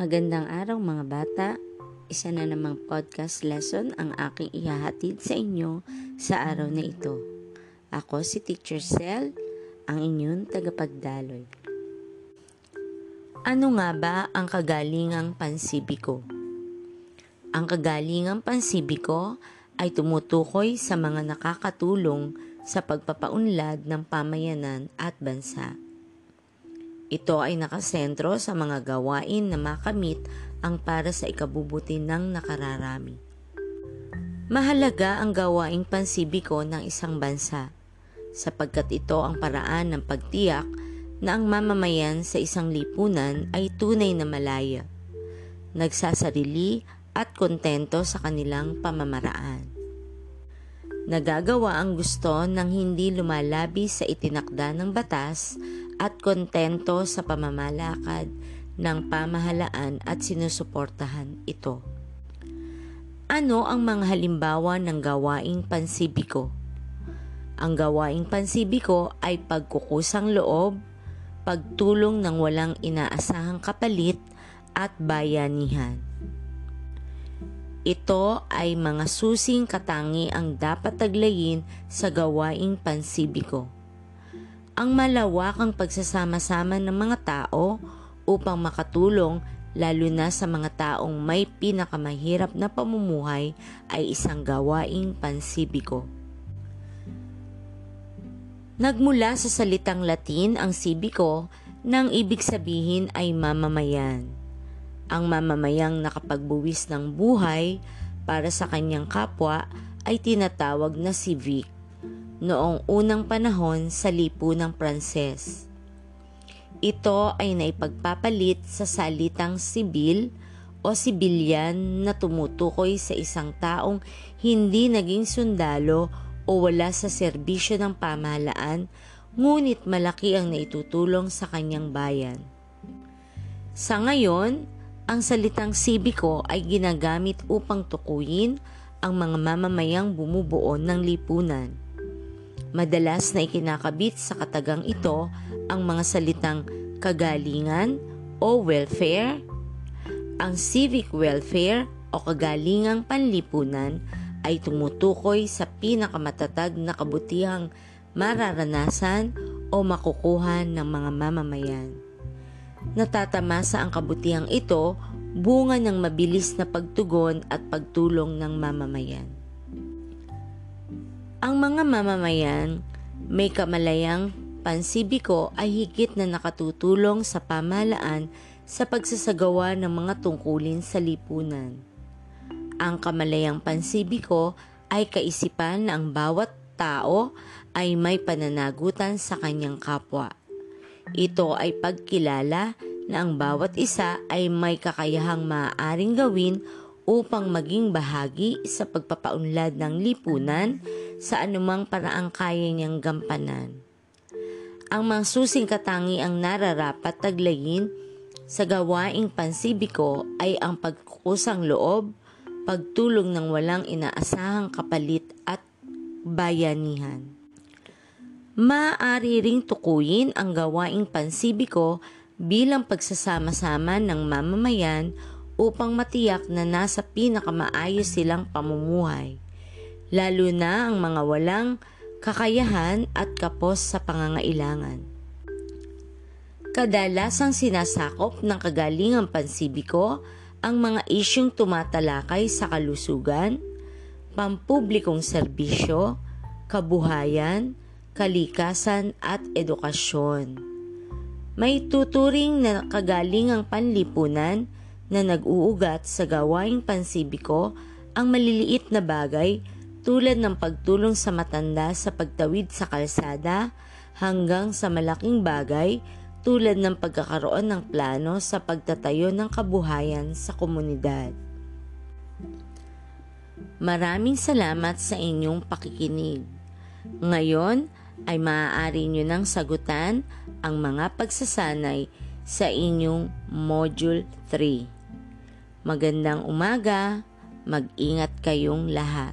Magandang araw mga bata. Isa na namang podcast lesson ang aking ihahatid sa inyo sa araw na ito. Ako si Teacher Cell, ang inyong tagapagdaloy. Ano nga ba ang kagalingang pansibiko? Ang kagalingang pansibiko ay tumutukoy sa mga nakakatulong sa pagpapaunlad ng pamayanan at bansa. Ito ay nakasentro sa mga gawain na makamit ang para sa ikabubuti ng nakararami. Mahalaga ang gawaing pansibiko ng isang bansa sapagkat ito ang paraan ng pagtiyak na ang mamamayan sa isang lipunan ay tunay na malaya, nagsasarili at kontento sa kanilang pamamaraan. Nagagawa ang gusto ng hindi lumalabi sa itinakda ng batas at kontento sa pamamalakad ng pamahalaan at sinusuportahan ito. Ano ang mga halimbawa ng gawaing pansibiko? Ang gawaing pansibiko ay pagkukusang loob, pagtulong ng walang inaasahang kapalit at bayanihan. Ito ay mga susing katangi ang dapat taglayin sa gawaing pansibiko ang malawakang pagsasama-sama ng mga tao upang makatulong lalo na sa mga taong may pinakamahirap na pamumuhay ay isang gawaing pansibiko. Nagmula sa salitang Latin ang sibiko nang ibig sabihin ay mamamayan. Ang mamamayang nakapagbuwis ng buhay para sa kanyang kapwa ay tinatawag na civic noong unang panahon sa lipunang Pranses. Ito ay naipagpapalit sa salitang sibil o sibilyan na tumutukoy sa isang taong hindi naging sundalo o wala sa serbisyo ng pamahalaan ngunit malaki ang naitutulong sa kanyang bayan. Sa ngayon, ang salitang sibiko ay ginagamit upang tukuyin ang mga mamamayang bumubuo ng lipunan. Madalas na ikinakabit sa katagang ito ang mga salitang kagalingan o welfare. Ang civic welfare o kagalingang panlipunan ay tumutukoy sa pinakamatatag na kabutihang mararanasan o makukuha ng mga mamamayan. Natatamasa ang kabutihang ito bunga ng mabilis na pagtugon at pagtulong ng mamamayan. Ang mga mamamayan may kamalayang pansibiko ay higit na nakatutulong sa pamahalaan sa pagsasagawa ng mga tungkulin sa lipunan. Ang kamalayang pansibiko ay kaisipan na ang bawat tao ay may pananagutan sa kanyang kapwa. Ito ay pagkilala na ang bawat isa ay may kakayahang maaaring gawin upang maging bahagi sa pagpapaunlad ng lipunan sa anumang paraang kaya niyang gampanan. Ang mga susing katangi ang nararapat taglayin sa gawaing pansibiko ay ang pagkukusang loob, pagtulong ng walang inaasahang kapalit at bayanihan. Maaari ring tukuyin ang gawaing pansibiko bilang pagsasama-sama ng mamamayan upang matiyak na nasa pinakamaayos silang pamumuhay lalo na ang mga walang kakayahan at kapos sa pangangailangan. Kadalasang sinasakop ng kagalingang pansibiko ang mga isyong tumatalakay sa kalusugan, pampublikong serbisyo, kabuhayan, kalikasan at edukasyon. May tuturing na kagalingang panlipunan na nag-uugat sa gawaing pansibiko ang maliliit na bagay tulad ng pagtulong sa matanda sa pagtawid sa kalsada hanggang sa malaking bagay tulad ng pagkakaroon ng plano sa pagtatayo ng kabuhayan sa komunidad. Maraming salamat sa inyong pakikinig. Ngayon ay maaari nyo nang sagutan ang mga pagsasanay sa inyong Module 3. Magandang umaga, mag-ingat kayong lahat.